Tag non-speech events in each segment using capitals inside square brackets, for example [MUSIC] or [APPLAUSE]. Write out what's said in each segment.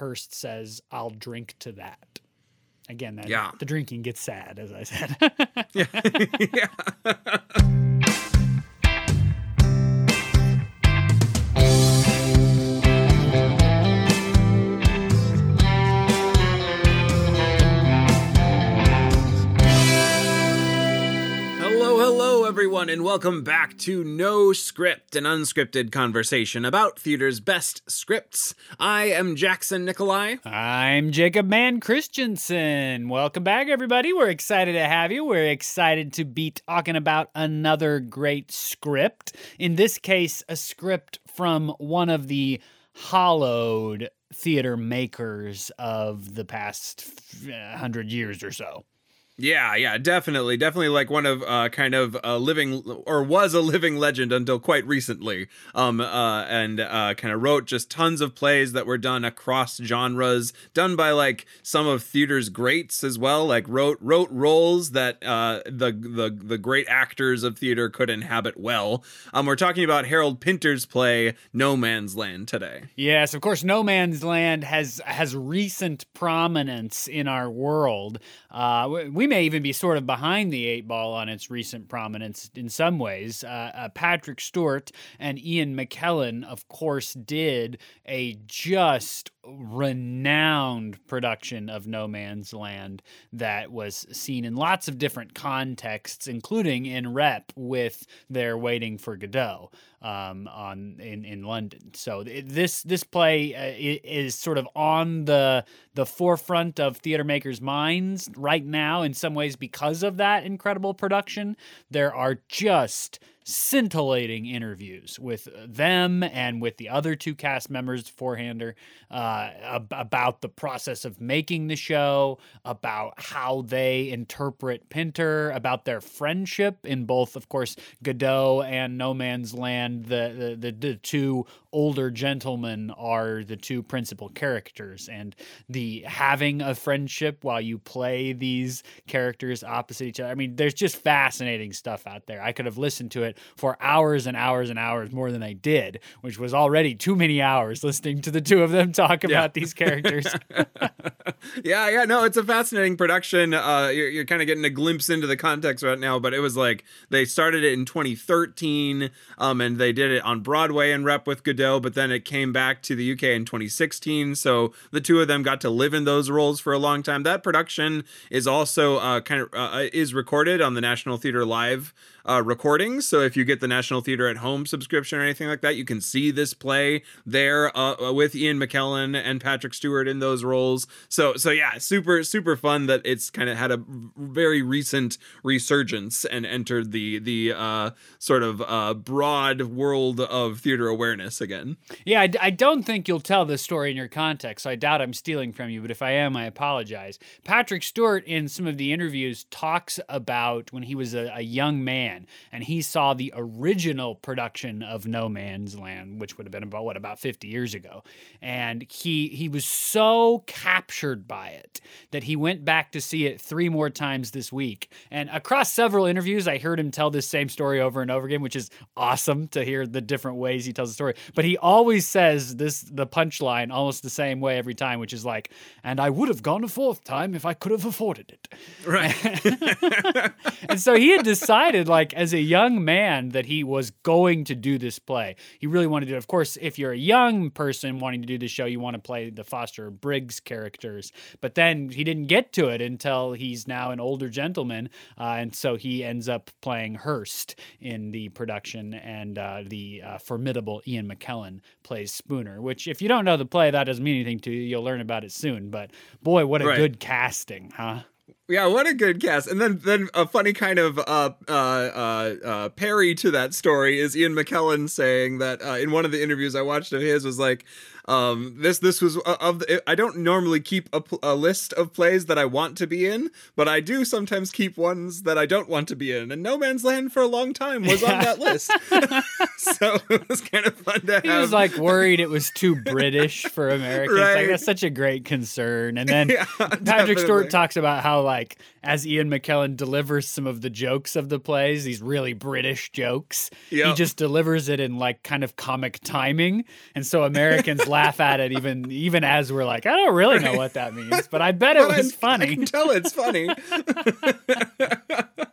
Hirst says, "I'll drink to that." Again, that, Yeah. the drinking gets sad, as I said. [LAUGHS] [LAUGHS] Hello, [LAUGHS] everyone, and welcome back to No Script, an unscripted conversation about theater's best scripts. I am Jackson Nikolai. I'm Jacob Mann Christensen. Welcome back, everybody. We're excited to have you. We're excited to be talking about another great script. In this case, a script from one of the hollowed theater makers of the past uh, hundred years or so. Yeah, yeah, definitely, definitely like one of uh, kind of a living or was a living legend until quite recently. Um, uh, and uh, kind of wrote just tons of plays that were done across genres, done by like some of theater's greats as well. Like wrote wrote roles that uh, the the the great actors of theater could inhabit well. Um, we're talking about Harold Pinter's play No Man's Land today. Yes, of course, No Man's Land has has recent prominence in our world. Uh, we- we may even be sort of behind the eight ball on its recent prominence in some ways. Uh, uh, Patrick Stewart and Ian McKellen, of course, did a just renowned production of No Man's Land that was seen in lots of different contexts, including in rep with their Waiting for Godot um, on in, in London. So th- this this play uh, is sort of on the the forefront of theater makers' minds right now. In some ways, because of that incredible production, there are just scintillating interviews with them and with the other two cast members beforehander uh, ab- about the process of making the show, about how they interpret Pinter, about their friendship in both, of course, Godot and No Man's Land. The, the, the, the two older gentlemen are the two principal characters, and the having a friendship while you play these characters opposite each other. I mean, there's just fascinating stuff out there. I could have listened to it for hours and hours and hours more than I did, which was already too many hours listening to the two of them talk about these characters. [LAUGHS] yeah, yeah, no, it's a fascinating production. Uh, you're, you're kind of getting a glimpse into the context right now, but it was like they started it in 2013, um, and they did it on Broadway and rep with Godot, but then it came back to the UK in 2016. So the two of them got to live in those roles for a long time. That production is also uh, kind of uh, is recorded on the National Theater Live uh, recordings. So if you get the National Theater at Home subscription or anything like that, you can see this play there uh, with Ian McKellen and Patrick Stewart in those roles. So so yeah, super super fun that it's kind of had a very recent resurgence and entered the the uh, sort of uh, broad world of theater awareness again. Yeah, I don't think you'll tell this story in your context, so I doubt I'm stealing from you, but if I am, I apologize. Patrick Stewart, in some of the interviews, talks about when he was a, a young man and he saw the original production of No Man's Land, which would have been about, what, about 50 years ago. And he, he was so captured by it that he went back to see it three more times this week. And across several interviews, I heard him tell this same story over and over again, which is awesome to hear the different ways he tells the story. But he always says this the punchline almost the same way every time, which is like, and I would have gone a fourth time if I could have afforded it. Right. [LAUGHS] and so he had decided, like, as a young man, that he was going to do this play. He really wanted to do it. Of course, if you're a young person wanting to do this show, you want to play the Foster Briggs characters. But then he didn't get to it until he's now an older gentleman. Uh, and so he ends up playing Hirst in the production, and uh, the uh, formidable Ian McKellen plays Spooner, which, if you don't know the play, that doesn't mean anything to you. You'll learn about it soon. But boy, what a Right. good casting, huh? Yeah, what a good cast. And then then a funny kind of uh, uh, uh, uh, parry to that story is Ian McKellen saying that uh, in one of the interviews I watched of his was like, um, this this was uh, of the, I don't normally keep a, a list of plays that I want to be in, but I do sometimes keep ones that I don't want to be in. And No Man's Land for a long time was on that list, [LAUGHS] [LAUGHS] so it was kind of fun to have. He was like worried it was too British for Americans. Like that's such a great concern. And then [LAUGHS] Yeah, Patrick definitely. Stewart talks about how like as Ian McKellen delivers some of the jokes of the plays, these really British jokes, he just delivers it in like kind of comic timing, and so Americans [LAUGHS] laugh at it even even as we're like, I don't really know what that means, but I bet it But was I- funny. I can tell it's funny. [LAUGHS] [LAUGHS]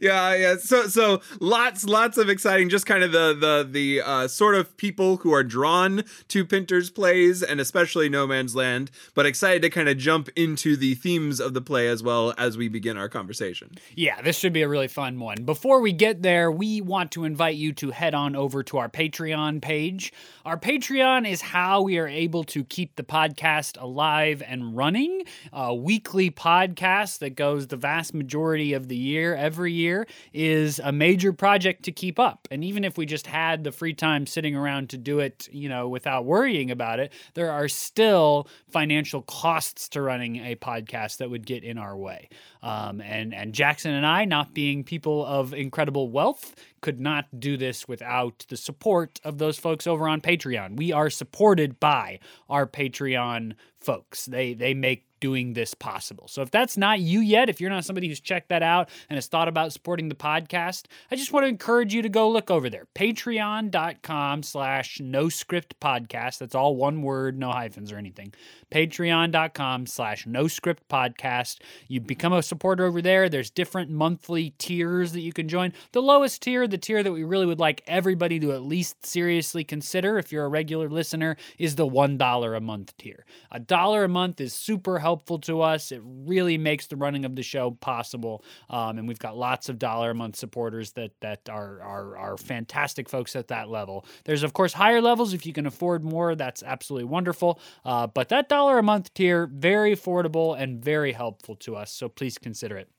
yeah, yeah. So so lots lots of exciting just kind of the the the uh, sort of people who are drawn to Pinter's plays and especially No Man's Land, but excited to kind of jump into the themes of the play as well as we begin our conversation. Yeah, this should be a really fun one. Before we get there, we want to invite you to head on over to our Patreon page. Our Patreon is how we are able to keep the podcast alive and running. A weekly podcast that goes the vast majority of the year, every year, is a major project to keep up. And even if we just had the free time sitting around to do it, you know, without worrying about it, there are still financial costs to running a podcast that would get in our way. Um, and and Jackson and I, not being people of incredible wealth, could not do this without the support of those folks over on Patreon. We are supported by our Patreon folks. They they make doing this possible. So if that's not you yet, if you're not somebody who's checked that out and has thought about supporting the podcast, I just want to encourage you to go look over there. Patreon.com slash no script podcast. That's all one word, no hyphens or anything. Patreon.com slash no script podcast. You become a supporter over there. There's different monthly tiers that you can join. The lowest tier, the tier that we really would like everybody to at least seriously consider if you're a regular listener, is the $1 a month tier. A dollar a month is super helpful to us. It really makes the running of the show possible. Um, and we've got lots of dollar a month supporters that that are, are are fantastic folks at that level. There's of course higher levels if you can afford more. That's absolutely wonderful. Uh, but that dollar a month tier very affordable and very helpful to us. So please consider it.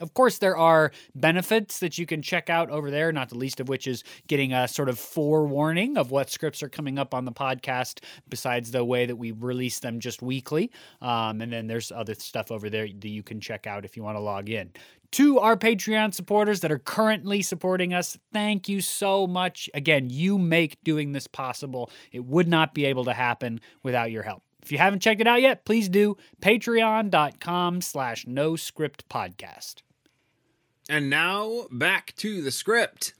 Of course, there are benefits that you can check out over there, not the least of which is getting a sort of forewarning of what scripts are coming up on the podcast, besides the way that we release them just weekly. Um, and then there's other stuff over there that you can check out if you want to log in. To our Patreon supporters that are currently supporting us, thank you so much. Again, you make doing this possible. It would not be able to happen without your help. If you haven't checked it out yet, please do. Patreon.com slash no script podcast. And now back to the script.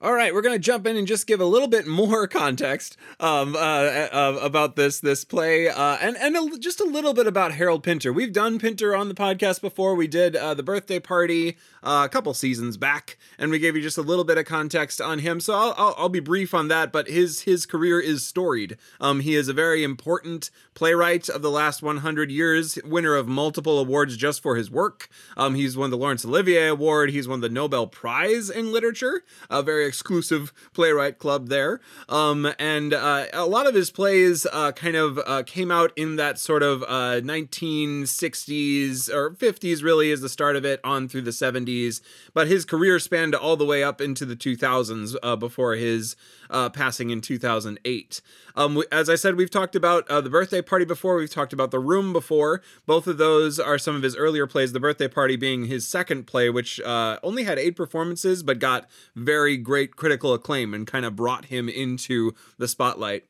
All right, we're gonna jump in and just give a little bit more [LAUGHS] context um, uh, uh, about this this play, uh, and and a, just a little bit about Harold Pinter. We've done Pinter on the podcast before. We did uh, the birthday party uh, a couple seasons back, and we gave you just a little bit of context on him. So I'll, I'll, I'll be brief on that. But his his career is storied. Um, he is a very important playwright of the last 100 years, winner of multiple awards just for his work. Um, he's won the Laurence Olivier Award. He's won the Nobel Prize in Literature. A very exclusive playwright club there. Um, and uh, a lot of his plays uh, kind of uh, came out in that sort of uh, 1960s or 50s, really, is the start of it, on through the 70s. But his career spanned all the way up into the 2000s uh, before his uh, passing in 2008. Um, as I said, we've talked about uh, the birthday party before. We've talked about the room before. Both of those are some of his earlier plays. The birthday party being his second play, which uh, only had eight performances but got very great critical acclaim and kind of brought him into the spotlight.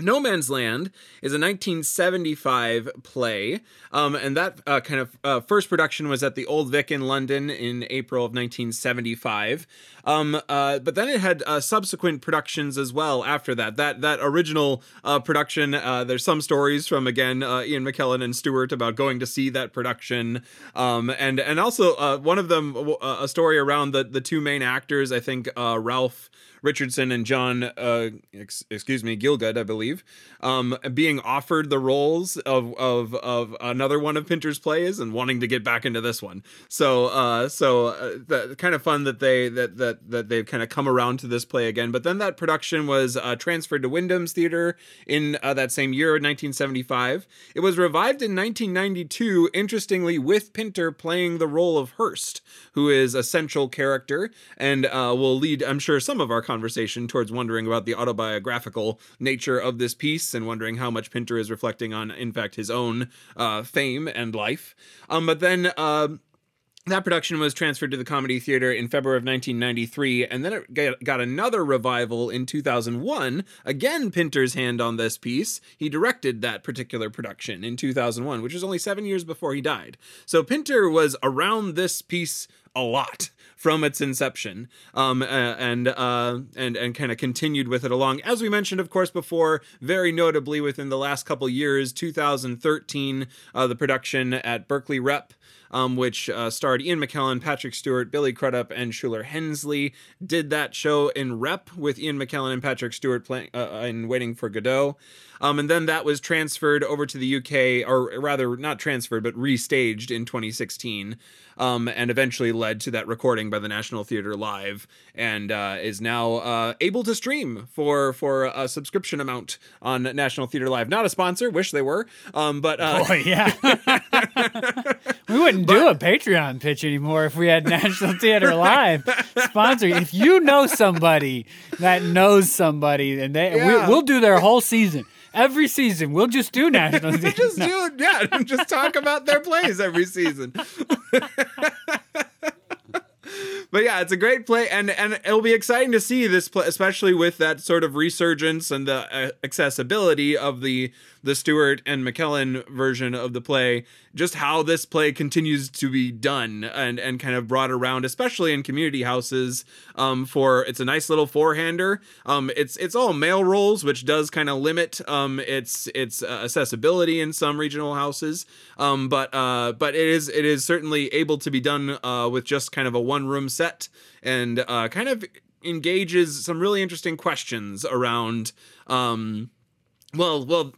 No Man's Land is a 1975 play, um, and that uh, kind of uh, first production was at the Old Vic in London in April of 1975. Um, uh, but then it had uh, subsequent productions as well after that. That that original uh, production, uh, there's some stories from again Ian McKellen and Stewart about going to see that production, um, and and also one of them a story around the the two main actors. I think Ralph. Richardson and John, uh, ex- excuse me, Gielgud, I believe, um, being offered the roles of, of of another one of Pinter's plays and wanting to get back into this one. So, uh, so uh, the, kind of fun that they that that that they've kind of come around to this play again. But then that production was uh, transferred to Wyndham's Theater in uh, that same year, 1975. It was revived in 1992, interestingly, with Pinter playing the role of Hirst, who is a central character and uh, will lead, I'm sure, some of our conversation towards wondering about the autobiographical nature of this piece and wondering how much Pinter is reflecting on, in fact, his own uh, fame and life. Um, but then. Uh, that production was transferred to the Comedy Theater in February of 1993, and then it got- another revival in 2001. Again, Pinter's hand on this piece. He directed that particular production in 2001, which was only seven years before he died. So Pinter was around this piece a lot from its inception, um, uh, and uh, and and kind of continued with it along. As we mentioned, of course, before, very notably within the last couple years, 2013, uh, the production at Berkeley Rep um, which uh, starred Ian McKellen, Patrick Stewart, Billy Crudup, and Shuler Hensley. Did that show in rep with Ian McKellen and Patrick Stewart playing uh, uh, in Waiting for Godot. Um, and then that was transferred over to the UK, or rather, not transferred, but restaged in 2016, um, and eventually led to that recording by the National Theatre Live, and uh, is now uh, able to stream for for a subscription amount on National Theatre Live. Not a sponsor, wish they were, um, but uh, Boy, yeah. [LAUGHS] we wouldn't do a Patreon pitch anymore if we had National Theater Live sponsor. If you know somebody that knows somebody, and they Yeah. we, we'll do their whole season. Every season, we'll just do National [LAUGHS] just do yeah, [LAUGHS] just talk about their plays every season. [LAUGHS] but yeah, it's a great play, and and it'll be exciting to see this play, especially with that sort of resurgence and the uh, accessibility of the the Stewart and McKellen version of the play. Just how this play continues to be done and and kind of brought around, especially in community houses. Um, for it's a nice little four hander. Um, it's it's all male roles, which does kind of limit um its its uh, accessibility in some regional houses. Um, but uh, but it is it is certainly able to be done uh with just kind of a one room set and uh kind of engages some really interesting questions around um well well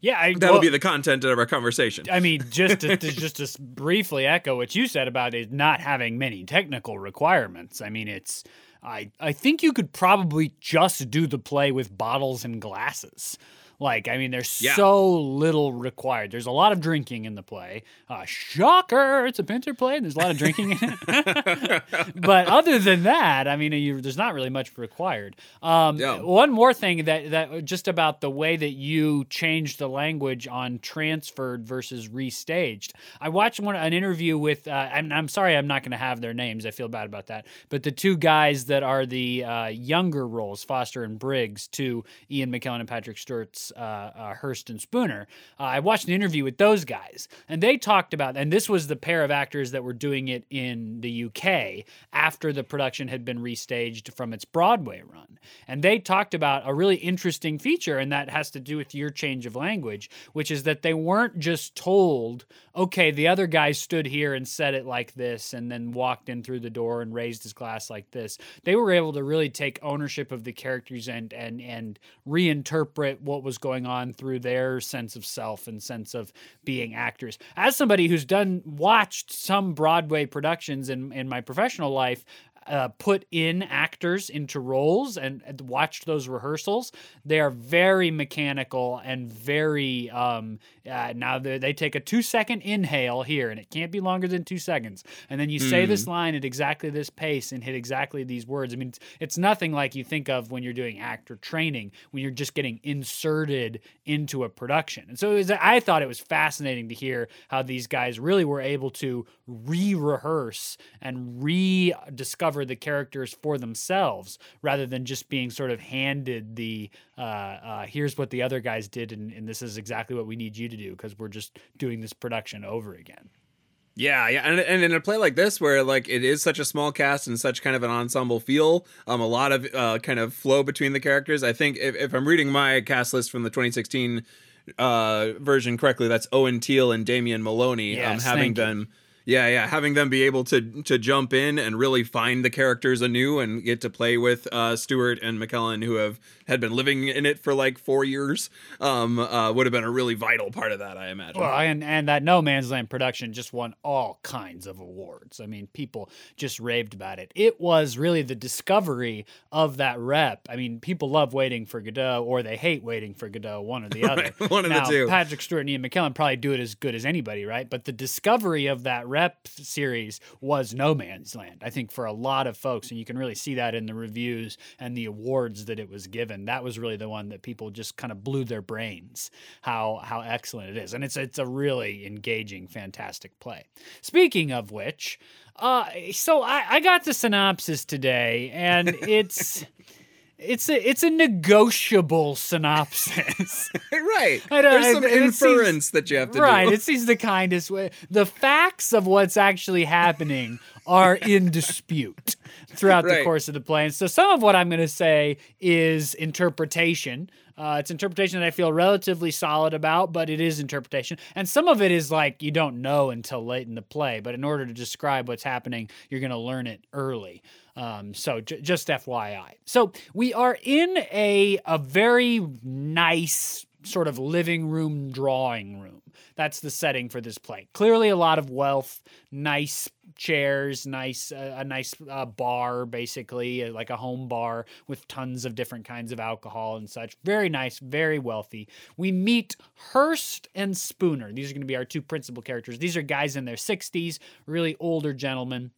Yeah, I, that'll well, be the content of our conversation. I mean, just to, [LAUGHS] to just to briefly echo what you said about it not having many technical requirements. I mean, it's I I think you could probably just do the play with bottles and glasses. Like, I mean, there's Yeah. so little required. There's a lot of drinking in the play. Uh, shocker! It's a Pinter play, and there's a lot of drinking in it. [LAUGHS] but other than that, I mean, you, there's not really much required. Um, Yeah. One more thing that that just about the way that you changed the language on transferred versus restaged. I watched one an interview with. Uh, I'm, I'm sorry, I'm not going to have their names. I feel bad about that. But the two guys that are the uh, younger roles, Foster and Briggs, to Ian McKellen and Patrick Stewart's uh, uh, Hirst and Spooner. Uh, I watched an interview with those guys, and they talked about, and this was the pair of actors that were doing it in the UK after the production had been restaged from its Broadway run. And they talked about a really interesting feature, and that has to do with your change of language, which is that they weren't just told, okay, the other guy stood here and said it like this, and then walked in through the door and raised his glass like this. They were able to really take ownership of the characters and and and reinterpret what was going on through their sense of self and sense of being actors. As somebody who's done watched some Broadway productions in in my professional life, uh, put in actors into roles and, and watched those rehearsals. They are very mechanical and very. Um, uh, now they they take a two second inhale here, and it can't be longer than two seconds. And then you say this line at exactly this pace and hit exactly these words. I mean, it's, it's nothing like you think of when you're doing actor training, when you're just getting inserted into a production. And so it was, I thought it was fascinating to hear how these guys really were able to re rehearse and rediscover the characters for themselves rather than just being sort of handed the uh, uh, here's what the other guys did and, and this is exactly what we need you to do because we're just doing this production over again. Yeah, yeah, and, and in a play like this, where like it is such a small cast and such kind of an ensemble feel, um, a lot of uh, kind of flow between the characters. I think if, if I'm reading my cast list from the 2016 uh, version correctly, that's Owen Teale and Damien Molony. um, having thank you. them, yeah, yeah, having them be able to to jump in and really find the characters anew and get to play with uh, Stewart and McKellen, who have had been living in it for like four years, um, uh, would have been a really vital part of that, I imagine. Well, and and that No Man's Land production just won all kinds of awards. I mean, people just raved about it. It was really the discovery of that rep. I mean, people love waiting for Godot, or they hate waiting for Godot, one or the [LAUGHS] other. one of the now, two. Patrick Stewart and Ian McKellen probably do it as good as anybody, right? But the discovery of that rep series was No Man's Land. I think for a lot of folks, and you can really see that in the reviews and the awards that it was given. That was really the one that people just kind of blew their brains how how excellent it is, and it's it's a really engaging, fantastic play. Speaking of which, uh, so I, I got the synopsis today, and [LAUGHS] it's. It's a it's a negotiable synopsis. [LAUGHS] right. I don't- There's some it seems- inference that you have to right. do. Right. It seems the kindest way. The facts of what's actually happening are in dispute throughout the course of the play. And so some of what I'm going to say is interpretation. Uh, it's interpretation that I feel relatively solid about, but it is interpretation. And some of it is like you don't know until late in the play. But in order to describe what's happening, you're going to learn it early. Um, so j- just FYI. So we are in a a very nice sort of living room drawing room. That's the setting for this play. Clearly, a lot of wealth, nice chairs, nice uh, a nice uh, bar, basically uh, like a home bar with tons of different kinds of alcohol and such. Very nice, very wealthy. We meet Hirst and Spooner. These are going to be our two principal characters. These are guys in their 60s, really older gentlemen.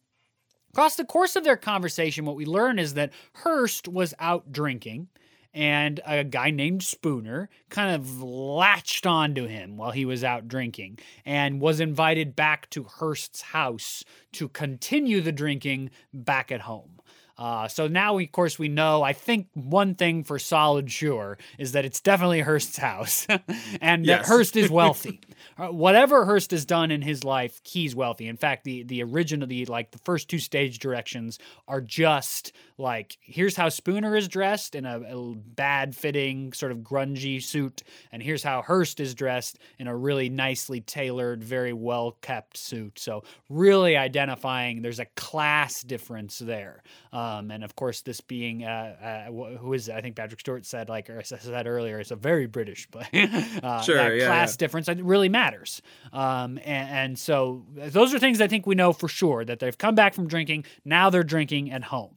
Across the course of their conversation, what we learn is that Hirst was out drinking, and a guy named Spooner kind of latched onto him while he was out drinking and was invited back to Hirst's house to continue the drinking back at home. Uh, so now, we, of course, we know. I think one thing for solid sure is that it's definitely Hirst's house, [LAUGHS] and that Hirst is wealthy. [LAUGHS] Uh, whatever Hirst has done in his life, he's wealthy. In fact, the the original, the like the first two stage directions are just like here's how Spooner is dressed in a, a bad fitting sort of grungy suit, and here's how Hirst is dressed in a really nicely tailored, very well kept suit. So really identifying there's a class difference there. Um, and of course, this being uh, uh, who is? I think Patrick Stewart said like or I said earlier, it's a very British play. [LAUGHS] uh, Sure, that yeah, class yeah. difference uh, really matters. Um, and, and so those are things I think we know for sure that they've come back from drinking. Now they're drinking at home.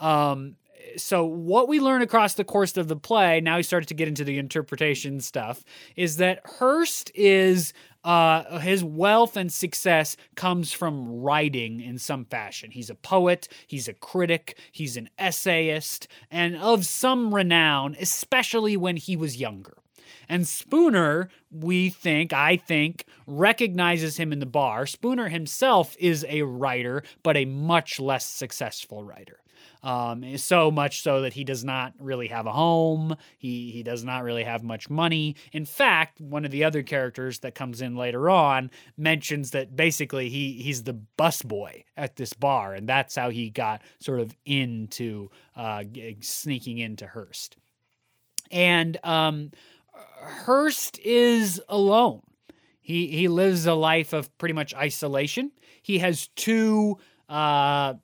Um, so what we learn across the course of the play, now we started to get into the interpretation stuff, is that Hirst is uh, his wealth and success comes from writing in some fashion. He's a poet, he's a critic, he's an essayist, and of some renown, especially when he was younger. And Spooner, we think, I think, recognizes him in the bar. Spooner himself is a writer, but a much less successful writer. Um, so much so that he does not really have a home. He he does not really have much money. In fact, one of the other characters that comes in later on mentions that basically he he's the busboy at this bar, and that's how he got sort of into uh, sneaking into Hirst. And um, Hirst is alone. He he lives a life of pretty much isolation. He has two uh,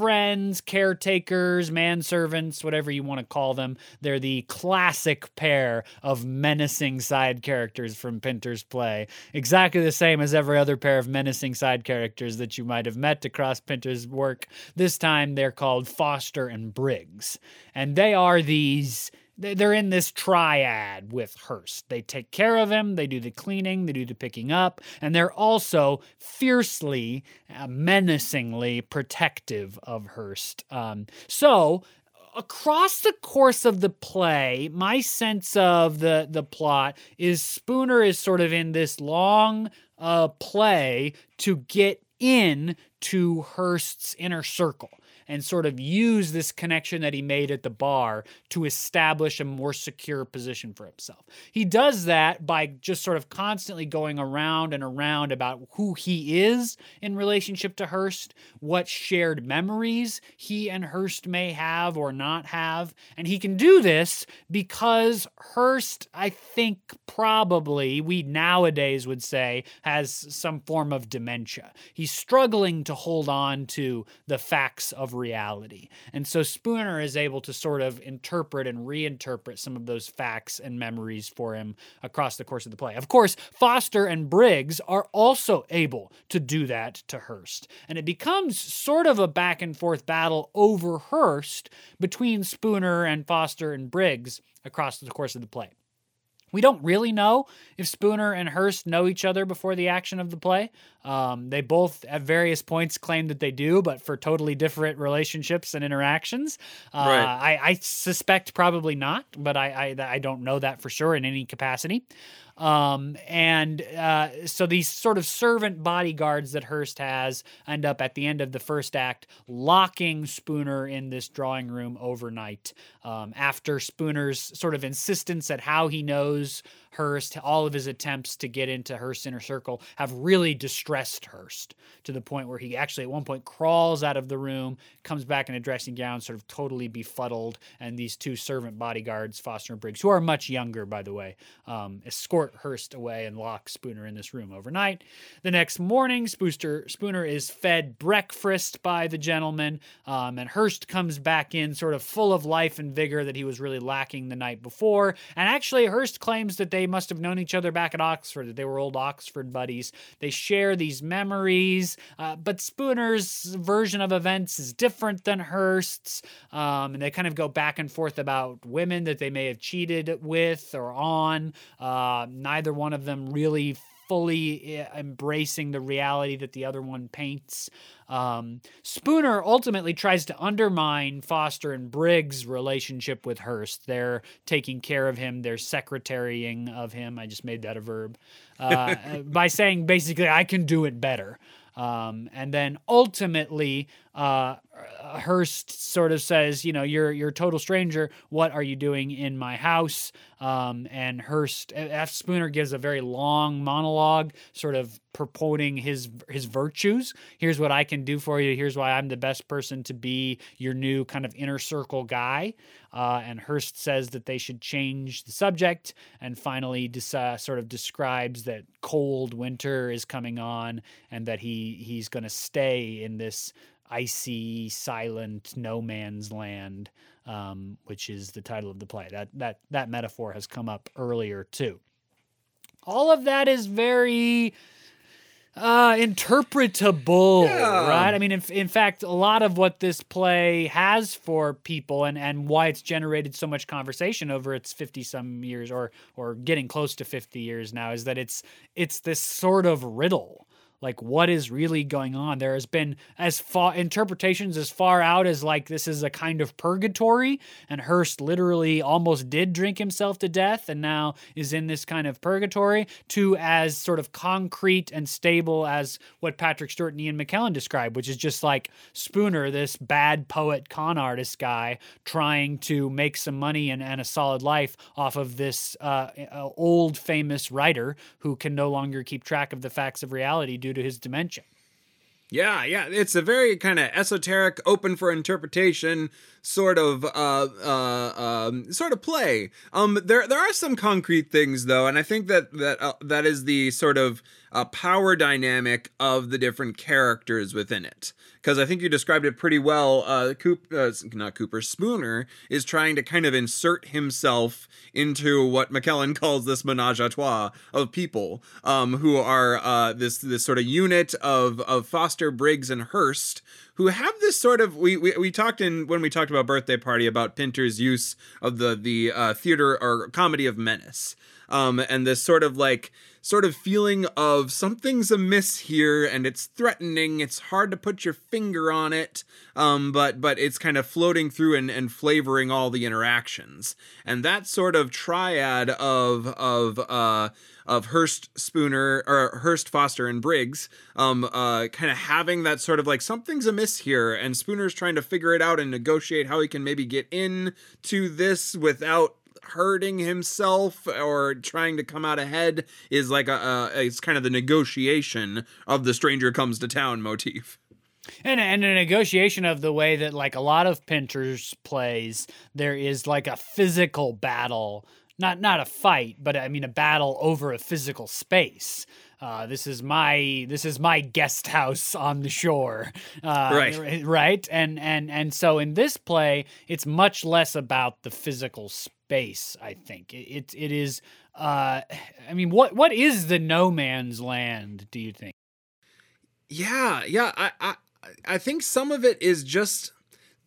friends, caretakers, manservants, whatever you want to call them. They're the classic pair of menacing side characters from Pinter's play. Exactly the same as every other pair of menacing side characters that you might have met across Pinter's work. This time they're called Foster and Briggs. And they are these they're in this triad with Hirst. They take care of him, they do the cleaning, they do the picking up, and they're also fiercely, uh, menacingly protective of Hirst. Um, so, across the course of the play, my sense of the the plot is Spooner is sort of in this long uh, play to get in to Hirst's inner circle and sort of use this connection that he made at the bar to establish a more secure position for himself. He does that by just sort of constantly going around and around about who he is in relationship to Hirst, what shared memories he and Hirst may have or not have. And he can do this because Hirst, I think, probably, we nowadays would say, has some form of dementia. He's struggling to hold on to the facts of reality. And so Spooner is able to sort of interpret and reinterpret some of those facts and memories for him across the course of the play. Of course, Foster and Briggs are also able to do that to Hirst. And it becomes sort of a back and forth battle over Hirst between Spooner and Foster and Briggs across the course of the play. We don't really know if Spooner and Hirst know each other before the action of the play. Um, they both, at various points, claim that they do, but for totally different relationships and interactions. Uh, right. I, I, suspect probably not, but I, I, I don't know that for sure in any capacity. Um, and uh, so these sort of servant bodyguards that Hirst has end up at the end of the first act locking Spooner in this drawing room overnight. Um, after Spooner's sort of insistence at how he knows Hirst, all of his attempts to get into Hirst's inner circle have really distressed Hirst to the point where he actually at one point crawls out of the room, comes back in a dressing gown, sort of totally befuddled, and these two servant bodyguards, Foster and Briggs, who are much younger, by the way, um, escort Hirst away and lock Spooner in this room overnight. The next morning, Spooster, Spooner is fed breakfast by the gentleman, um, and Hirst comes back in sort of full of life and vigor that he was really lacking the night before. And actually, Hirst claims that they they must have known each other back at Oxford, they were old Oxford buddies. They share these memories, uh, but Spooner's version of events is different than Hirst's. Um, and they kind of go back and forth about women that they may have cheated with or on. Uh, neither one of them really fully eh, embracing the reality that the other one paints. Um, Spooner ultimately tries to undermine Foster and Briggs' relationship with Hirst. They're taking care of him, they're secretarying of him. I just made that a verb. Uh, [LAUGHS] by saying basically, I can do it better. Um, and then ultimately, uh, Hirst sort of says, you know, you're you're a total stranger. What are you doing in my house? Um, and Hirst F. Spooner gives a very long monologue, sort of purporting his his virtues. Here's what I can do for you. Here's why I'm the best person to be your new kind of inner circle guy. Uh, and Hirst says that they should change the subject, and finally uh, sort of describes that cold winter is coming on, and that he he's going to stay in this icy, silent, no man's land, um, which is the title of the play. That that that metaphor has come up earlier too. All of that is very uh interpretable yeah. right i mean in, in fact a lot of what this play has for people and and why it's generated so much conversation over its 50 some years or or getting close to 50 years now is that it's it's this sort of riddle like what is really going on? There has been as far interpretations as far out as like this is a kind of purgatory and hirst literally almost did drink himself to death and now is in this kind of purgatory to as sort of concrete and stable as what patrick stewart and ian mckellen described which is just like spooner this bad poet con artist guy trying to make some money and, and a solid life off of this uh, old famous writer who can no longer keep track of the facts of reality due due to his dementia. Yeah, yeah, it's a very kind of esoteric, open for interpretation sort of uh, uh, um, sort of play. Um, there there are some concrete things though, and I think that that uh, that is the sort of uh, power dynamic of the different characters within it because I think you described it pretty well. Uh, Coop, uh, not Cooper, Spooner is trying to kind of insert himself into what McKellen [LAUGHS] calls this menage a trois of people um, who are uh, this this sort of unit of of Foster, Briggs, and Hirst who have this sort of we, we we talked in when we talked about birthday party about Pinter's use of the the uh, theater or comedy of menace um, and this sort of like sort of feeling of something's amiss here and it's threatening. It's hard to put your finger on it, um, but but it's kind of floating through and, and flavoring all the interactions. And that sort of triad of of uh, of Hirst Spooner or Hirst Foster and Briggs, um, uh, kind of having that sort of like something's amiss here, and Spooner's trying to figure it out and negotiate how he can maybe get in to this without hurting himself or trying to come out ahead is like a, a it's kind of the negotiation of the stranger comes to town motif. And, and a negotiation of the way that like a lot of Pinter's plays, there is like a physical battle, not not a fight, but I mean a battle over a physical space. Uh, this is my this is my guest house on the shore, uh, right? Right, and and and so in this play, it's much less about the physical space. I think it it, is. Uh, [SIGHS] I mean, what what is the no man's land? Do you think? Yeah, yeah. I I I think some of it is just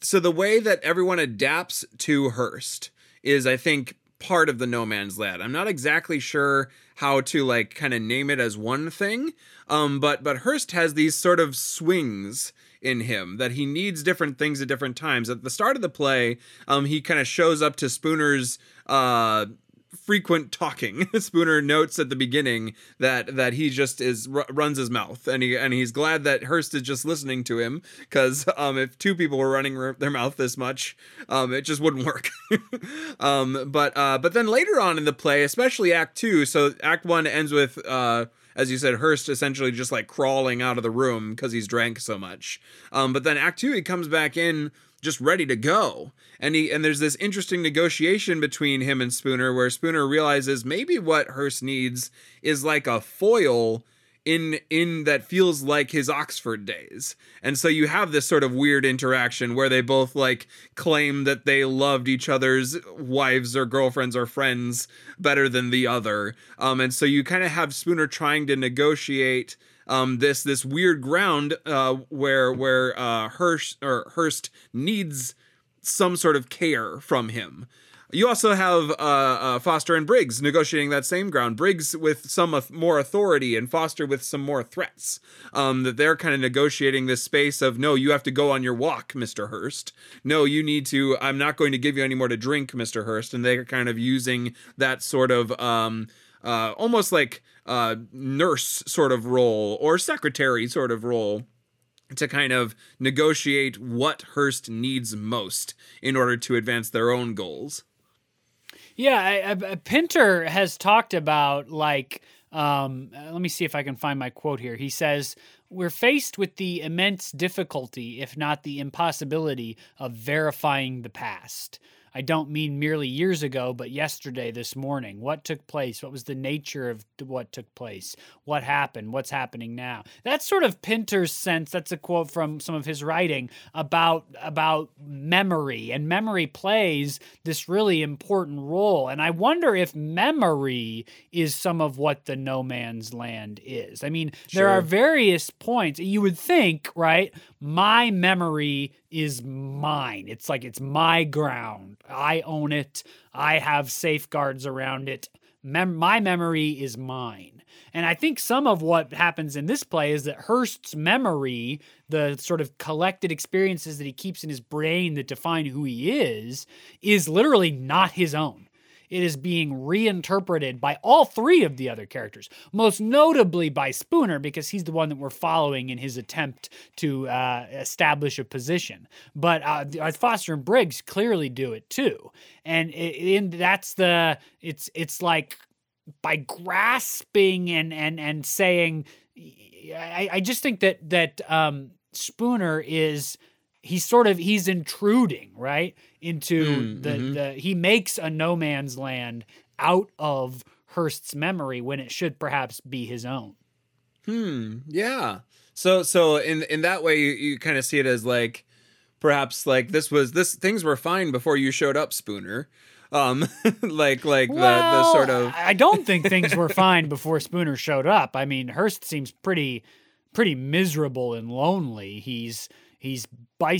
so the way that everyone adapts to Hirst is, I think, part of the no man's land. I'm not exactly sure how to like kind of name it as one thing. Um, but but Hirst has these sort of swings in him that he needs different things at different times. At the start of the play, um, he kind of shows up to Spooner's uh frequent talking. [LAUGHS] Spooner notes at the beginning that that he just is r- runs his mouth, and he and he's glad that Hirst is just listening to him because um, if two people were running r- their mouth this much, um, it just wouldn't work. [LAUGHS] um, but uh, but then later on in the play, especially Act Two, so Act One ends with. Uh, as you said, Hirst essentially just like crawling out of the room because he's drank so much. Um, but then Act Two, he comes back in just ready to go. And he and there's this interesting negotiation between him and Spooner where Spooner realizes maybe what Hirst needs is like a foil in in that feels like his Oxford days. And so you have this sort of weird interaction where they both like claim that they loved each other's wives or girlfriends or friends better than the other. Um and so you kind of have Spooner trying to negotiate um, this this weird ground uh, where where uh, Hirst or Hirst needs some sort of care from him. You also have uh, uh, Foster and Briggs negotiating that same ground. Briggs with some more authority, and Foster with some more threats. Um, that they're kind of negotiating this space of no, you have to go on your walk, Mister Hirst. No, you need to. I'm not going to give you any more to drink, Mister Hirst. And they're kind of using that sort of um, uh, almost like uh, nurse sort of role or secretary sort of role to kind of negotiate what Hirst needs most in order to advance their own goals. Yeah, I, I, Pinter has talked about like. Um, let me see if I can find my quote here. He says, We're faced with the immense difficulty, if not the impossibility, of verifying the past. I don't mean merely years ago, but yesterday, this morning. What took place? What was the nature of what took place? What happened? What's happening now? That's sort of Pinter's sense. That's a quote from some of his writing about about memory, and memory plays this really important role. And I wonder if memory is some of what the no man's land is. I mean, sure. there are various points. You would think, right? My memory is mine. It's like it's my ground. I own it. I have safeguards around it. Mem- my memory is mine. And I think some of what happens in this play is that Hirst's memory, the sort of collected experiences that he keeps in his brain that define who he is, is literally not his own it is being reinterpreted by all three of the other characters, most notably by Spooner, because he's the one that we're following in his attempt to uh, establish a position. But uh, Foster and Briggs clearly do it too, and that's the it's it's like by grasping and and and saying, I, I just think that that um, Spooner is he's sort of he's intruding right into mm, the mm-hmm. the he makes a no man's land out of Hirst's memory when it should perhaps be his own. Hmm. Yeah. So so in in that way you, you kind of see it as like perhaps like this was this things were fine before you showed up, Spooner. Um, [LAUGHS] like like well, the the sort of I don't think things were fine before Spooner showed up. I mean, Hirst seems pretty pretty miserable and lonely. He's he's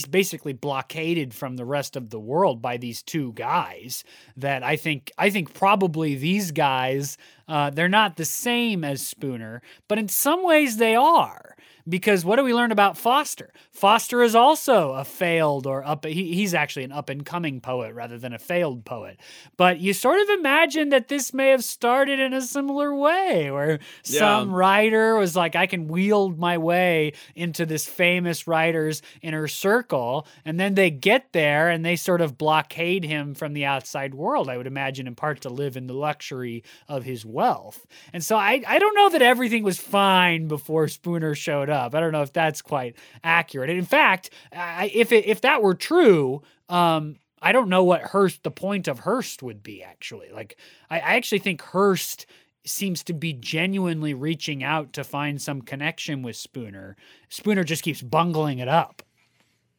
basically blockaded from the rest of the world by these two guys that I think I think probably these guys uh, they're not the same as Spooner, but in some ways they are. Because what do we learn about Foster? Foster is also a failed or up, he, he's actually an up and coming poet rather than a failed poet. But you sort of imagine that this may have started in a similar way, where yeah. some writer was like, I can wield my way into this famous writer's inner circle. And then they get there and they sort of blockade him from the outside world, I would imagine, in part to live in the luxury of his wealth. And so I, I don't know that everything was fine before Spooner showed up. I don't know if that's quite accurate. And in fact, I, if it, if that were true, um, I don't know what Hirst the point of Hirst would be actually. Like I, I actually think Hirst seems to be genuinely reaching out to find some connection with Spooner. Spooner just keeps bungling it up.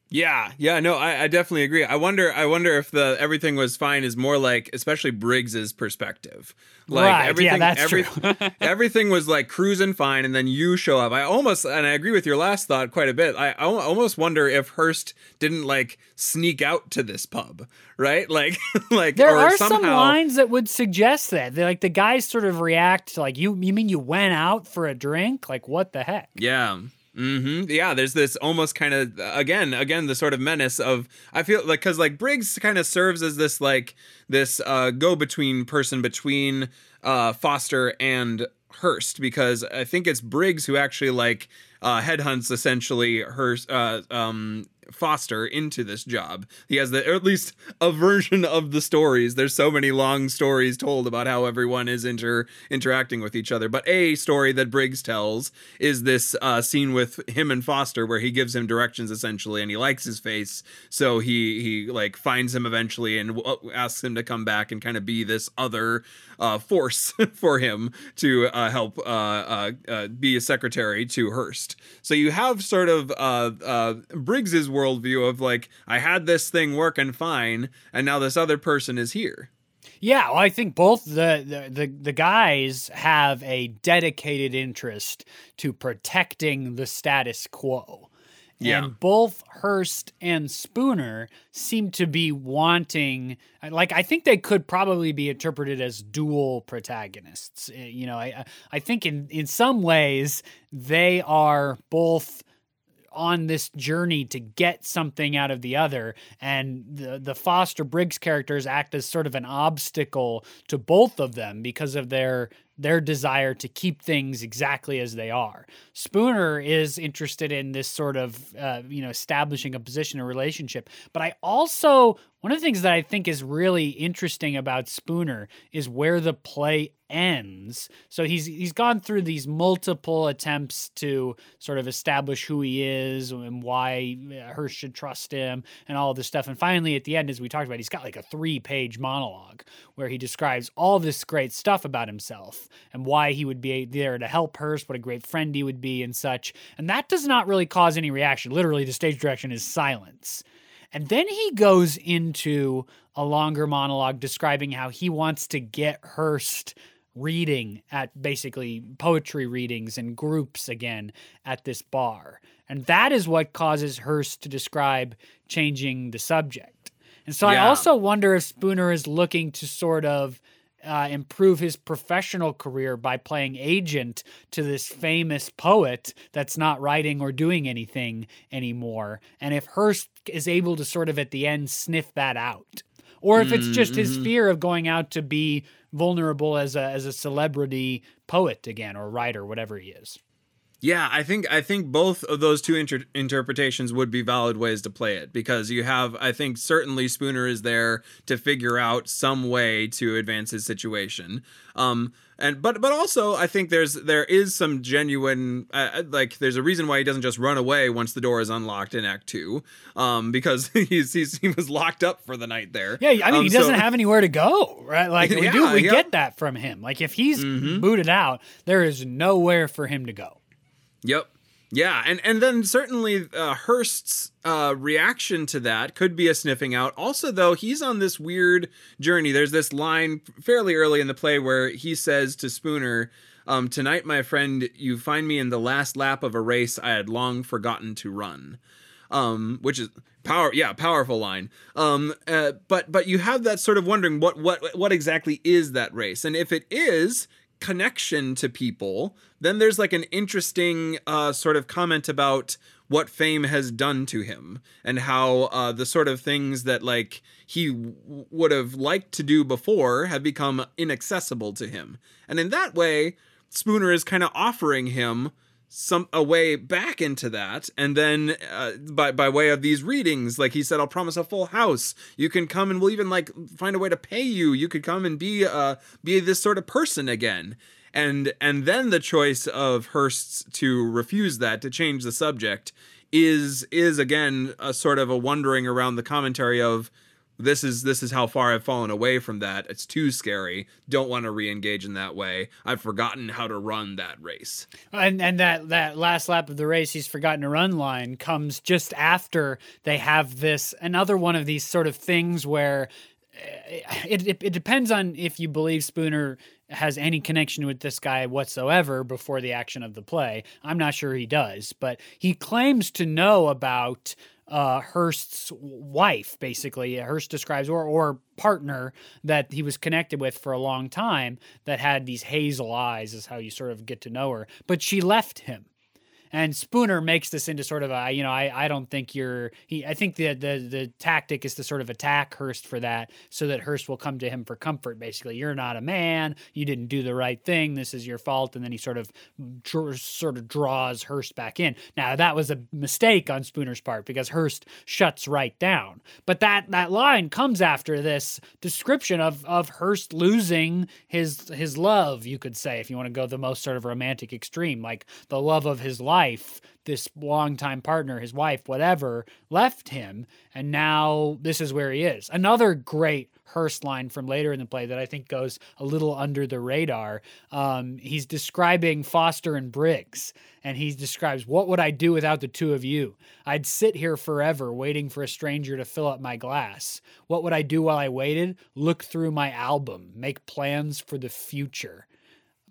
Yeah, yeah, no, I, I, definitely agree. I wonder, I wonder if the everything was fine is more like, especially Briggs's perspective. Like right, everything, yeah, that's every, true. [LAUGHS] everything was like cruising fine, and then you show up. I almost, and I agree with your last thought quite a bit. I, I almost wonder if Hirst didn't like sneak out to this pub, right? [LAUGHS] Like, like there are somehow, some lines that would suggest that. They're like the guys sort of react to like you. You mean you went out for a drink? Like what the heck? Yeah. Mm-hmm. Yeah, there's this almost kind of again, again the sort of menace of I feel like because like Briggs kind of serves as this like this uh, go between person between uh, Foster and Hirst because I think it's Briggs who actually like uh, headhunts essentially Hirst uh, um, Foster into this job. He has the, or at least a version of the stories. There's so many long stories told about how everyone is inter interacting with each other. But a story that Briggs tells is this uh, scene with him and Foster, where he gives him directions essentially, and he likes his face, so he he like finds him eventually and w- asks him to come back and kind of be this other uh, force [LAUGHS] for him to uh, help uh, uh, uh, be a secretary to Hirst. So you have sort of Briggs's worldview of like, I had this thing working fine, and now this other person is here. Yeah, well, I think both the, the, the the guys have a dedicated interest to protecting the status quo. Yeah. And both Hirst and Spooner seem to be wanting, like, I think they could probably be interpreted as dual protagonists. Eh, you know, I, I think in, in some ways they are both on this journey to get something out of the other. And the the Foster Briggs characters act as sort of an obstacle to both of them because of their their desire to keep things exactly as they are. Spooner is interested in this sort of, uh, you know, establishing a position, a relationship. But I also, one of the things that I think is really interesting about Spooner is where the play ends. So he's he's gone through these multiple attempts to sort of establish who he is and why Hirst should trust him and all this stuff. And finally, at the end, as we talked about, he's got like a three page monologue where he describes all this great stuff about himself and why he would be there to help Hirst, what a great friend he would be, and such. And that does not really cause any reaction. Literally, the stage direction is silence. And then he goes into a longer monologue describing how he wants to get Hirst reading at basically poetry readings and groups again at this bar. And that is what causes Hirst to describe changing the subject. And so yeah. I also wonder if Spooner is looking to sort of uh, improve his professional career by playing agent to this famous poet that's not writing or doing anything anymore. And if Hirst is able to sort of at the end sniff that out, or if it's just his mm-hmm. fear of going out to be vulnerable as a as a celebrity poet again or writer, whatever he is. Yeah, I think I think both of those two inter- interpretations would be valid ways to play it because you have I think certainly Spooner is there to figure out some way to advance his situation. Um and but but also I think there's there is some genuine uh, uh like there's a reason why he doesn't just run away once the door is unlocked in Act Two, um [LAUGHS] because he's, he's he was locked up for the night there. Yeah, I mean um, he doesn't so, have anywhere to go, right? Like we [LAUGHS] yeah, do we yeah. get that from him. Like if he's mm-hmm. booted out, there is nowhere for him to go. Yep. Yeah, and and then certainly uh, Hirst's uh, reaction to that could be a sniffing out. Also, though, he's on this weird journey. There's this line fairly early in the play where he says to Spooner, um, "Tonight, my friend, you find me in the last lap of a race I had long forgotten to run," um, which is power. Yeah, powerful line. Um, uh, but but you have that sort of wondering what what what exactly is that race, and if it is connection to people, then there's like an interesting uh, sort of comment about what fame has done to him and how uh, the sort of things that like he w- would have liked to do before have become inaccessible to him. And in that way, Spooner is kind of offering him some a way back into that. And then uh, by by way of these readings like he said I'll promise a full house. You can come and we'll even like find a way to pay you. You could come and be uh be this sort of person again. And and then the choice of Hirst's to refuse that to change the subject is is again a sort of a wondering around the commentary of this is this is how far I've fallen away from that. It's too scary. Don't want to re-engage in that way. I've forgotten how to run that race. And and that that last lap of the race, he's forgotten to run line comes just after they have this another one of these sort of things where eh, it, it, it depends on if you believe Spooner has any connection with this guy whatsoever before the action of the play. I'm not sure he does, but he claims to know about uh, Hirst's wife, basically. Hirst describes, or, or partner that he was connected with for a long time that had these hazel eyes, is how you sort of get to know her. But she left him. And Spooner makes this into sort of a, you know, I, I don't think you're he I think the, the the tactic is to sort of attack Hirst for that so that Hirst will come to him for comfort. Basically, you're not a man, you didn't do the right thing, this is your fault, and then he sort of sort of draws Hirst back in. Now that was a mistake on Spooner's part because Hirst shuts right down. But that that line comes after this description of of Hirst losing his his love, you could say, if you want to go the most sort of romantic extreme, like the love of his life life, this longtime partner, his wife, whatever, left him, and now this is where he is. Another great Hirst line from later in the play that I think goes a little under the radar. Um, he's describing Foster and Briggs, and he describes, What would I do without the two of you? I'd sit here forever waiting for a stranger to fill up my glass. What would I do while I waited? Look through my album, make plans for the future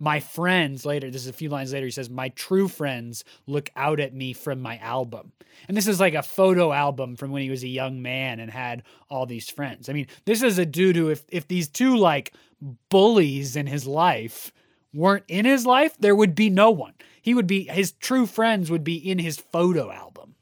my friends later this is a few lines later he says my true friends look out at me from my album. And this is like a photo album from when he was a young man and had all these friends. I mean this is a dude who if if these two like bullies in his life weren't in his life there would be no one. He would be his true friends would be in his photo album.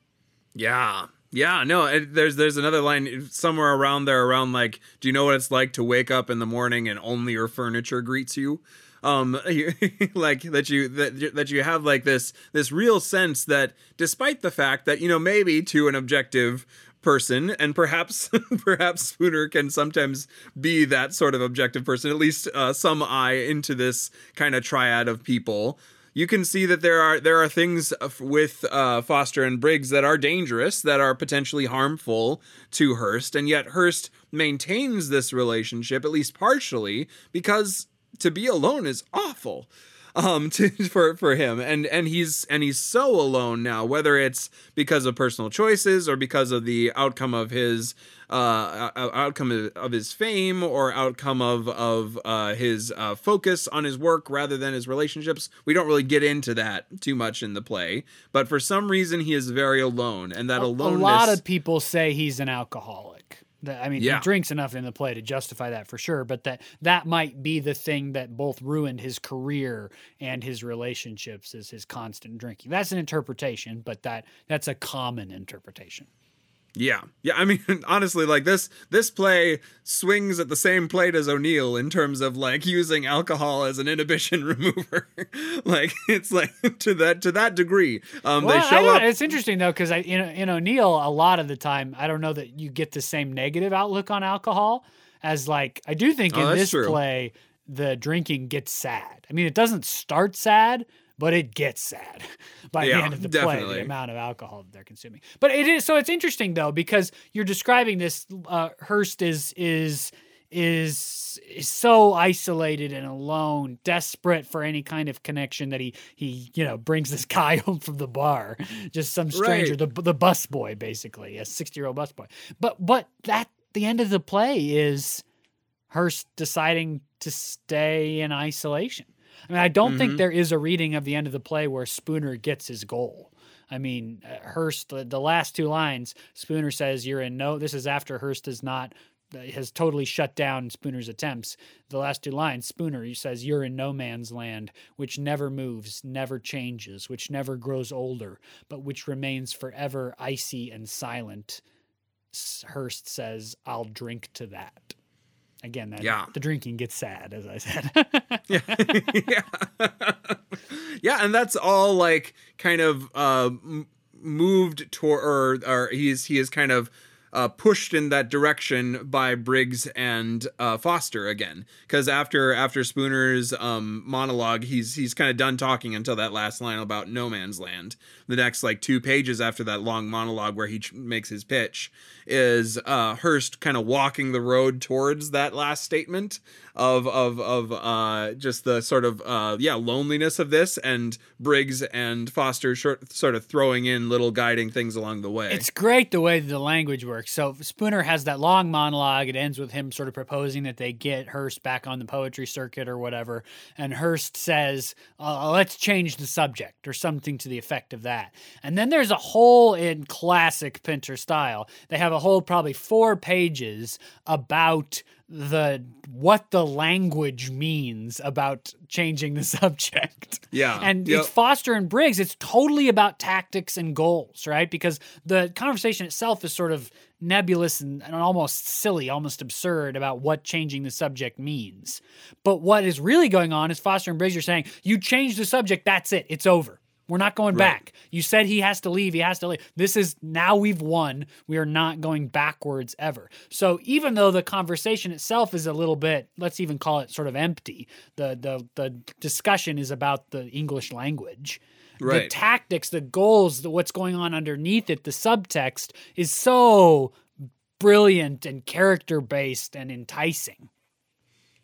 Yeah. Yeah, no, it, there's there's another line eh, somewhere around there around like, do you know what it's like to wake up in the morning and only your furniture greets you? Um [LAUGHS] like that you that that you have like this this real sense that despite the fact that you know maybe to an objective person and perhaps [LAUGHS] perhaps spooner can sometimes be that sort of objective person at least uh, some eye into this kind of triad of people you can see that there are there are things with uh, Foster and Briggs that are dangerous, that are potentially harmful to Hirst, and yet Hirst maintains this relationship at least partially because to be alone is awful um [LAUGHS] to, for for him and and he's and he's so alone now whether it's because of personal choices or because of the outcome of his uh, outcome of his fame or outcome of of uh, his uh, focus on his work rather than his relationships. We don't really get into that too much in the play, but for some reason he is very alone, and that aloneness. A lot of people say he's an alcoholic. I mean, yeah. he drinks enough in the play to justify that for sure, but that that might be the thing that both ruined his career and his relationships is his constant drinking. That's an interpretation, but that that's a common interpretation. Yeah. Yeah, I mean [LAUGHS] honestly like this this play swings at the same plate as O'Neill in terms of like using alcohol as an inhibition [LAUGHS] remover. [LAUGHS] like it's like to that to that degree. Um well, they show up It's interesting though cuz I in, in O'Neill a lot of the time I don't know that you get the same negative outlook on alcohol as like I do think oh, in this true. play the drinking gets sad. I mean it doesn't start sad, but it gets sad [LAUGHS] by yeah, the end of the definitely. play, the amount of alcohol that they're consuming. But it is so it's interesting though because you're describing this. Uh, Hirst is is is is so isolated and alone, desperate for any kind of connection that he he you know brings this [LAUGHS] guy home from the bar, just some stranger, right. the the bus boy basically, a sixty year old bus boy. But but that the end of the play is Hirst deciding to stay in isolation. I mean, I don't mm-hmm. think there is a reading of the end of the play where Spooner gets his goal. I mean, uh, Hirst, the, the last two lines, Spooner says, You're in no, this is after Hirst is not, uh, has totally shut down Spooner's attempts. The last two lines, Spooner, he says, You're in no man's land, which never moves, never changes, which never grows older, but which remains forever icy and silent. Hirst says, I'll drink to that. Again, that, yeah. the drinking gets sad, as I said. [LAUGHS] yeah. yeah. [LAUGHS] yeah, and that's all like kind of uh, moved toward, or, or he's he is kind of uh, pushed in that direction by Briggs and uh, Foster again. Because after after Spooner's um, monologue, he's he's kind of done talking until that last line about no man's land. The next like two pages after that long monologue where he ch- makes his pitch is uh, Hirst kind of walking the road towards that last statement of of of uh, just the sort of uh, yeah loneliness of this, and Briggs and Foster short, sort of throwing in little guiding things along the way. It's great the way the language works. So Spooner has that long monologue. It ends with him sort of proposing that they get Hirst back on the poetry circuit or whatever, and Hirst says, uh, "Let's change the subject" or something to the effect of that. And then there's a whole in classic Pinter style. They have a whole probably four pages about the what the language means about changing the [LAUGHS] subject. Yeah. And yep. it's Foster and Briggs, it's totally about tactics and goals, right? Because the conversation itself is sort of nebulous and, and almost silly, almost absurd about what changing the subject means. But what is really going on is Foster and Briggs are saying, you change the subject, that's it, it's over. We're not going Right. back. You said he has to leave. He has to leave. This is now we've won. We are not going backwards ever. So even though the conversation itself is a little bit, let's even call it sort of empty, the the the discussion is about the English language. Right. The tactics, the goals, the, what's going on underneath it, the subtext is so brilliant and character based and enticing.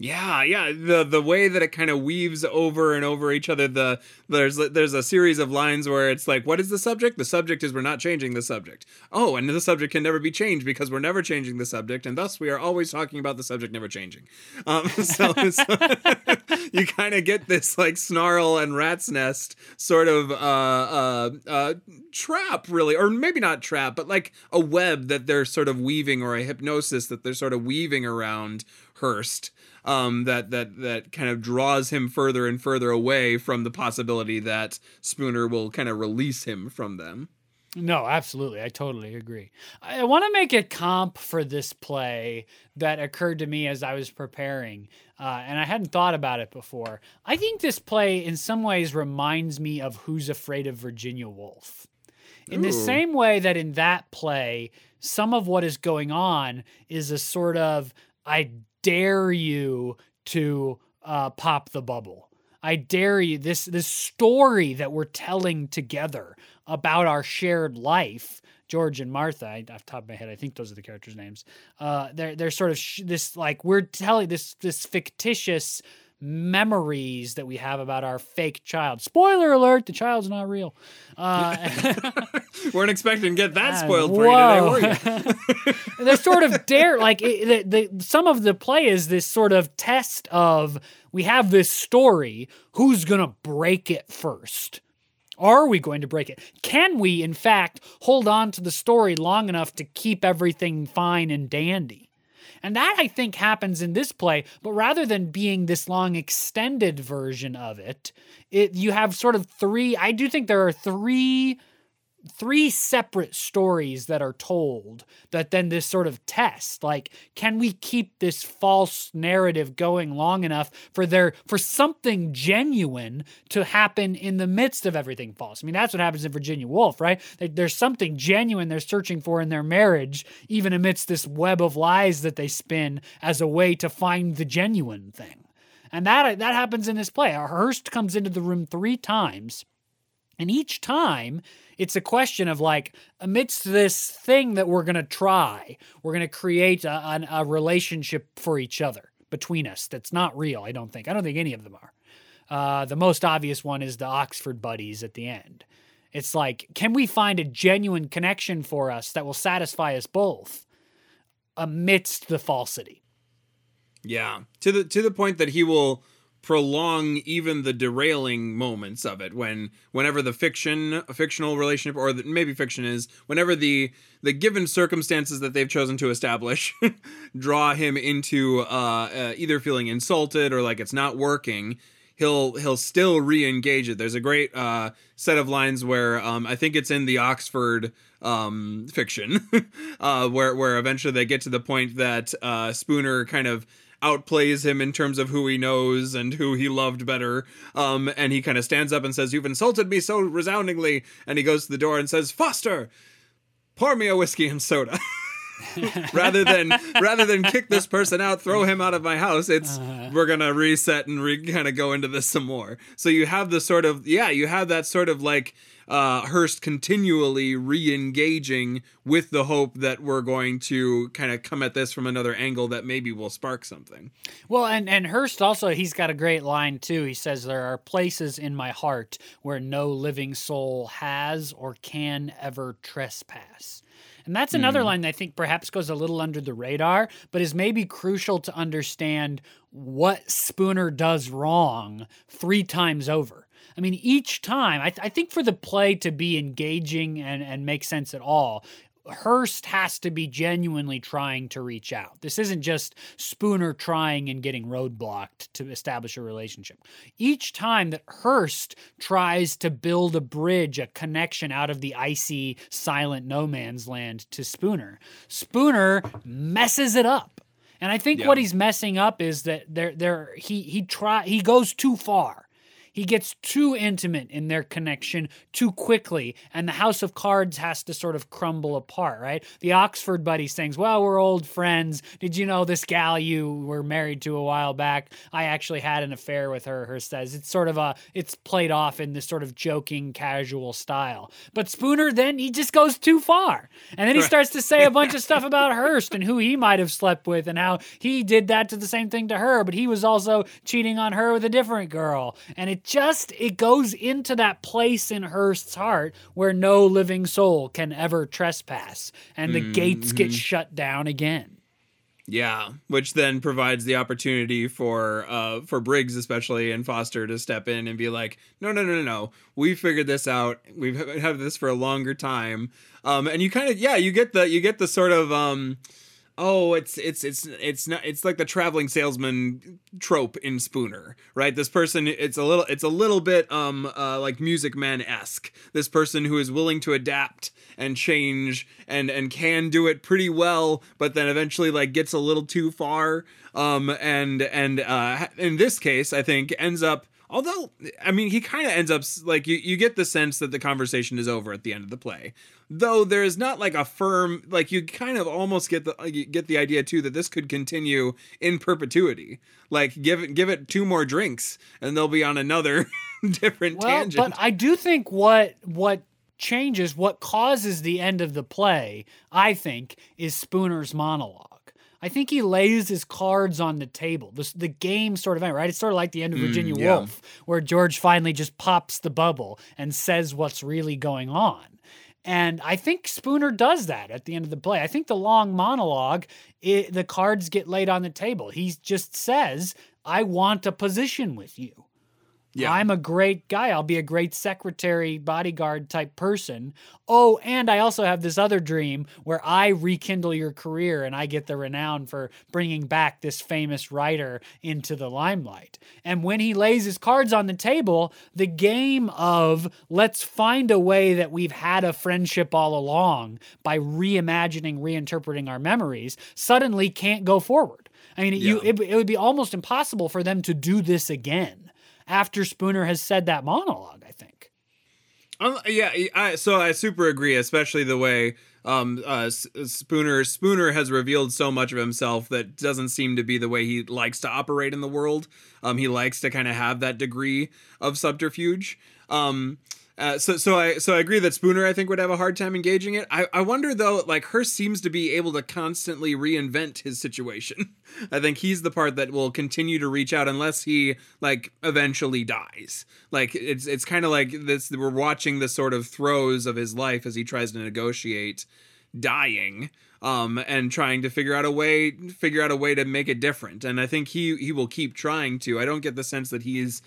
Yeah, yeah. The the way that it kind of weaves over and over each other. The there's there's a series of lines where it's like, what is the subject? The subject is we're not changing the subject. Oh, and the subject can never be changed because we're never changing the subject, and thus we are always talking about the subject never changing. Um, [LAUGHS] so, so [LAUGHS] you kind of get this like snarl and rat's nest sort of uh, uh, uh, trap, really, or maybe not trap, but like a web that they're sort of weaving, or a hypnosis that they're sort of weaving around Hirst um, that that that kind of draws him further and further away from the possibility that Spooner will kind of release him from them. No, absolutely. I totally agree. I want to make a comp for this play that occurred to me as I was preparing, uh, and I hadn't thought about it before. I think this play, in some ways, reminds me of Who's Afraid of Virginia Woolf. In the same way that in that play, some of what is going on is a sort of I dare you to uh, pop the bubble. I dare you this this story that we're telling together about our shared life. George and Martha, I, off top of my head, I think those are the characters' names. Uh, they're they're sort of sh- this like we're telling this this fictitious memories that we have about our fake child. Spoiler alert: the child's not real. Uh, [LAUGHS] Weren't expecting to get that [LAUGHS] spoiled for you today, were you? [LAUGHS] they're sort of dare like it, the, the, some of the play is this sort of test of we have this story who's gonna break it first are we going to break it can we in fact hold on to the story long enough to keep everything fine and dandy and that I think happens in this play, but rather than being this long extended version of it, it you have sort of three I do think there are three three separate stories that are told that then this sort of test like can we keep this false narrative going long enough for there for something genuine to happen in the midst of everything false? I mean that's what happens in virginia woolf right? There's something genuine they're searching for in their marriage even amidst this web of lies that they spin as a way to find the genuine thing. And that that happens in this play. Hirst comes into the room three times and each time, it's a question of like, amidst this thing that we're going to try, we're going to create a, an- a relationship for each other between us that's not real, I don't think. I don't think any of them are. Uh, the most obvious one is the Oxford buddies at the end. It's like, can we find a genuine connection for us that will satisfy us both amidst the falsity? Yeah, to the to the point that he will prolong even the derailing moments of it. When whenever the fiction a fictional relationship or the, maybe fiction is whenever the the given circumstances that they've chosen to establish [LAUGHS] draw him into uh, uh either feeling insulted or like it's not working he'll he'll still re-engage it. There's a great uh set of lines where um i think it's in the oxford um fiction [LAUGHS] uh where where eventually they get to the point that uh spooner kind of outplays him in terms of who he knows and who he loved better. Um and he kind of stands up and says you've insulted me so resoundingly. And he goes to the door and says foster pour me a whiskey and soda [LAUGHS] [LAUGHS] rather than rather than kick this person out, throw him out of my house. It's uh-huh. we're gonna reset and re- kind of go into this some more. So you have the sort of yeah, you have that sort of like uh, Hirst continually re-engaging with the hope that we're going to kind of come at this from another angle that maybe will spark something. Well, and and Hirst also he's got a great line too. He says there are places in my heart where no living soul has or can ever trespass. And that's another mm. line that I think perhaps goes a little under the radar, but is maybe crucial to understand what Spooner does wrong three times over. I mean, each time, I, th- I think for the play to be engaging and, and make sense at all, Hirst has to be genuinely trying to reach out. This isn't just Spooner trying and getting roadblocked to establish a relationship. Each time that Hirst tries to build a bridge, a connection out of the icy, silent no man's land to Spooner, Spooner messes it up. And I think yeah. what he's messing up is that there there he he try he goes too far. He gets too intimate in their connection too quickly, and the house of cards has to sort of crumble apart, right? The Oxford buddy sings, Well, we're old friends. Did you know this gal you were married to a while back? I actually had an affair with her, her says. It's sort of a, it's played off in this sort of joking, casual style. But Spooner then, he just goes too far. And then he starts to say a bunch of stuff [LAUGHS] about Hirst and who he might have slept with and how he did that to the same thing to her, but he was also cheating on her with a different girl. And it just it goes into that place in Hirst's heart where no living soul can ever trespass, and the mm-hmm. gates get mm-hmm. shut down again. Yeah, which then provides the opportunity for uh for Briggs especially and Foster to step in and be like, "No, no, no, no, no. We figured this out. We've had this for a longer time." Um and you kind of yeah, you get the you get the sort of um oh it's it's it's it's not it's like the traveling salesman trope in spooner right? This person it's a little it's a little bit um uh, like music man-esque. This person who is willing to adapt and change and and can do it pretty well but then eventually like gets a little too far um and and uh in this case i think ends up Although, I mean, he kind of ends up like you, you get the sense that the conversation is over at the end of the play. Though there is not like a firm, like you kind of almost get the get the idea too that this could continue in perpetuity. Like give it give it two more drinks and they'll be on another [LAUGHS] different well, tangent. But I do think what what changes, what causes the end of the play, I think, is Spooner's monologue. I think he lays his cards on the table. The, the game sort of end, right? It's sort of like the end of mm, Virginia mm, yeah. Woolf, where George finally just pops the bubble and says what's really going on. And I think Spooner does that at the end of the play. I think the long monologue, it, the cards get laid on the table. He just says, I want a position with you. Yeah. I'm a great guy. I'll be a great secretary, bodyguard type person. Oh, and I also have this other dream where I rekindle your career and I get the renown for bringing back this famous writer into the limelight. And when he lays his cards on the table, the game of let's find a way that we've had a friendship all along by reimagining, reinterpreting our memories suddenly can't go forward. I mean, yeah. you, it, it would be almost impossible for them to do this again after Spooner has said that monologue, I think. Um, yeah, I, so I super agree, especially the way um, uh, Spooner Spooner has revealed so much of himself that doesn't seem to be the way he likes to operate in the world. Um, he likes to kind of have that degree of subterfuge. Um, uh, so so I so I agree that Spooner I think would have a hard time engaging it. I, I wonder though, like Hirst seems to be able to constantly reinvent his situation. [LAUGHS] I think he's the part that will continue to reach out unless he like eventually dies. Like it's it's kind of like this we're watching the sort of throes of his life as he tries to negotiate dying um and trying to figure out a way figure out a way to make it different. And I think he he will keep trying to. I don't get the sense that he's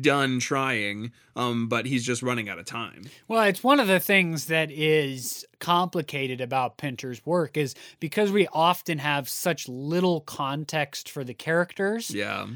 done trying, um, but he's just running out of time. Well, it's one of the things that is complicated about Pinter's work is because we often have such little context for the characters. Yeah.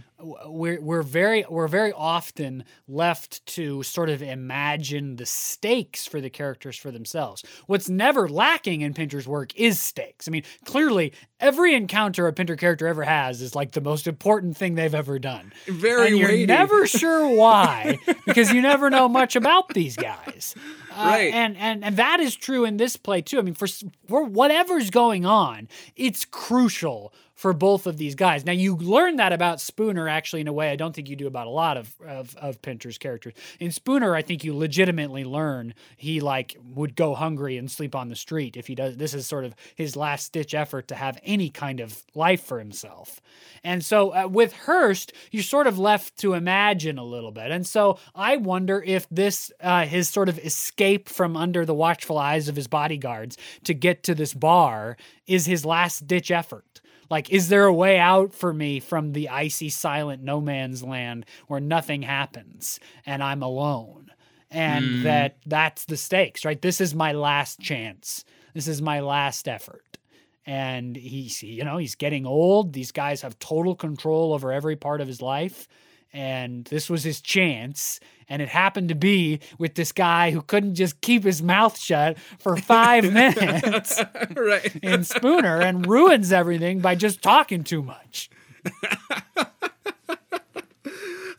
We're, we're very we're very often left to sort of imagine the stakes for the characters for themselves. What's never lacking in Pinter's work is stakes. I mean, clearly every encounter a Pinter character ever has is like the most important thing they've ever done. Very and you're weighty. never sure why [LAUGHS] because you never know much about these guys. Uh, right. And, and and that is true in this play too. I mean, for for whatever's going on, it's crucial for both of these guys. Now you learn that about Spooner actually in a way I don't think you do about a lot of, of of Pinter's characters. In Spooner, I think you legitimately learn he like would go hungry and sleep on the street if he does. This is sort of his last ditch effort to have any kind of life for himself. And so uh, with Hirst, you're sort of left to imagine a little bit. And so I wonder if this uh, his sort of escape from under the watchful eyes of his bodyguards to get to this bar is his last ditch effort like, is there a way out for me from the icy, silent no man's land where nothing happens and I'm alone? And mm. that that's the stakes, right? This is my last chance. This is my last effort. And he's, you know, he's getting old. These guys have total control over every part of his life and this was his chance. And it happened to be with this guy who couldn't just keep his mouth shut for five [LAUGHS] minutes right. in Spooner and ruins everything by just talking too much. [LAUGHS]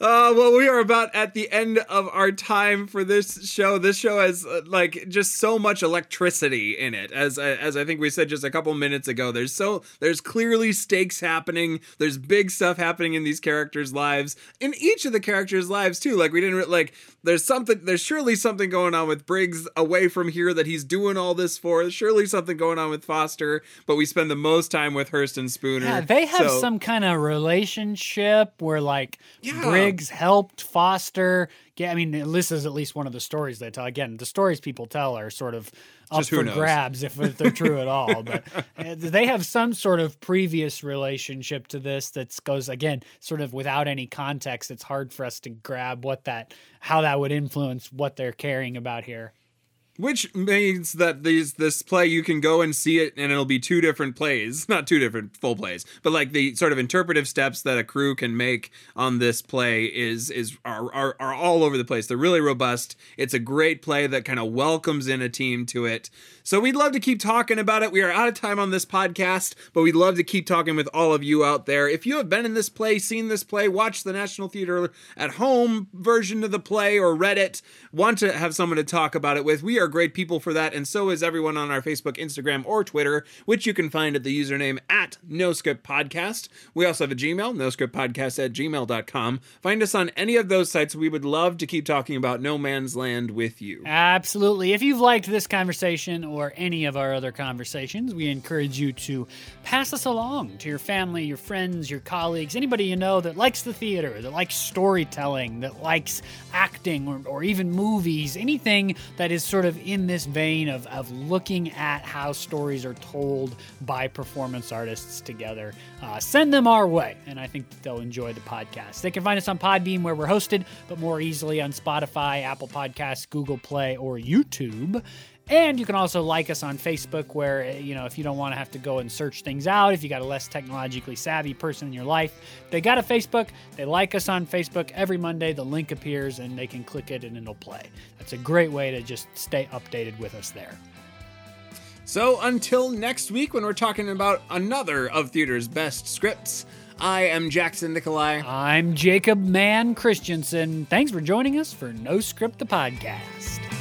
Uh, well, we are about at the end of our time for this show. This show has uh, like just so much electricity in it, as uh, as I think we said just a couple minutes ago. There's so there's clearly stakes happening. There's big stuff happening in these characters' lives, in each of the characters' lives too. Like we didn't like. There's something. There's surely something going on with Briggs away from here that he's doing all this for. There's surely something going on with Foster, but we spend the most time with Hirst and Spooner. Yeah, they have so. some kind of relationship where like yeah. Briggs Helped Foster. Yeah, I mean, this is at least one of the stories they tell. Again, the stories people tell are sort of up for grabs if, if they're true at [LAUGHS] all. But uh, they have some sort of previous relationship to this that goes again, sort of without any context. It's hard for us to grab what that, how that would influence what they're caring about here which means that these this play you can go and see it and it'll be two different plays. [LAUGHS] Not two different full plays but like the sort of interpretive steps that a crew can make on this play is is are are, are all over the place. They're really robust. It's a great play that kind of welcomes in a team to it. So we'd love to keep talking about it. We are out of time on this podcast but we'd love to keep talking with all of you out there. If you have been in this play seen this play watched the national theater at home version of the play or read it want to have someone to talk about it with we are great people for that, and so is everyone on our Facebook, Instagram, or Twitter, which you can find at the username at NoScript Podcast. We also have a Gmail, noscriptpodcast at gmail.com. Find us on any of those sites. We would love to keep talking about No Man's Land with you. Absolutely. If you've liked this conversation or any of our other conversations, we encourage you to pass us along to your family, your friends, your colleagues, anybody you know that likes the theater, that likes storytelling, that likes acting, or, or even movies, anything that is sort of in this vein of, of looking at how stories are told by performance artists together, uh, send them our way, and I think they'll enjoy the podcast. They can find us on Podbean, where we're hosted, but more easily on Spotify, Apple Podcasts, Google Play, or YouTube. And you can also like us on Facebook, where, eh, you know, if you don't want to have to go and search things out, if you got a less technologically savvy person in your life, they got a Facebook, they like us on Facebook. Every Monday, the link appears and they can click it and it'll play. That's a great way to just stay updated with us there. So until next week, when we're talking about another of theater's best scripts, I am Jackson Nikolai. I'm Jacob Mann Christensen. Thanks for joining us for No Script the Podcast.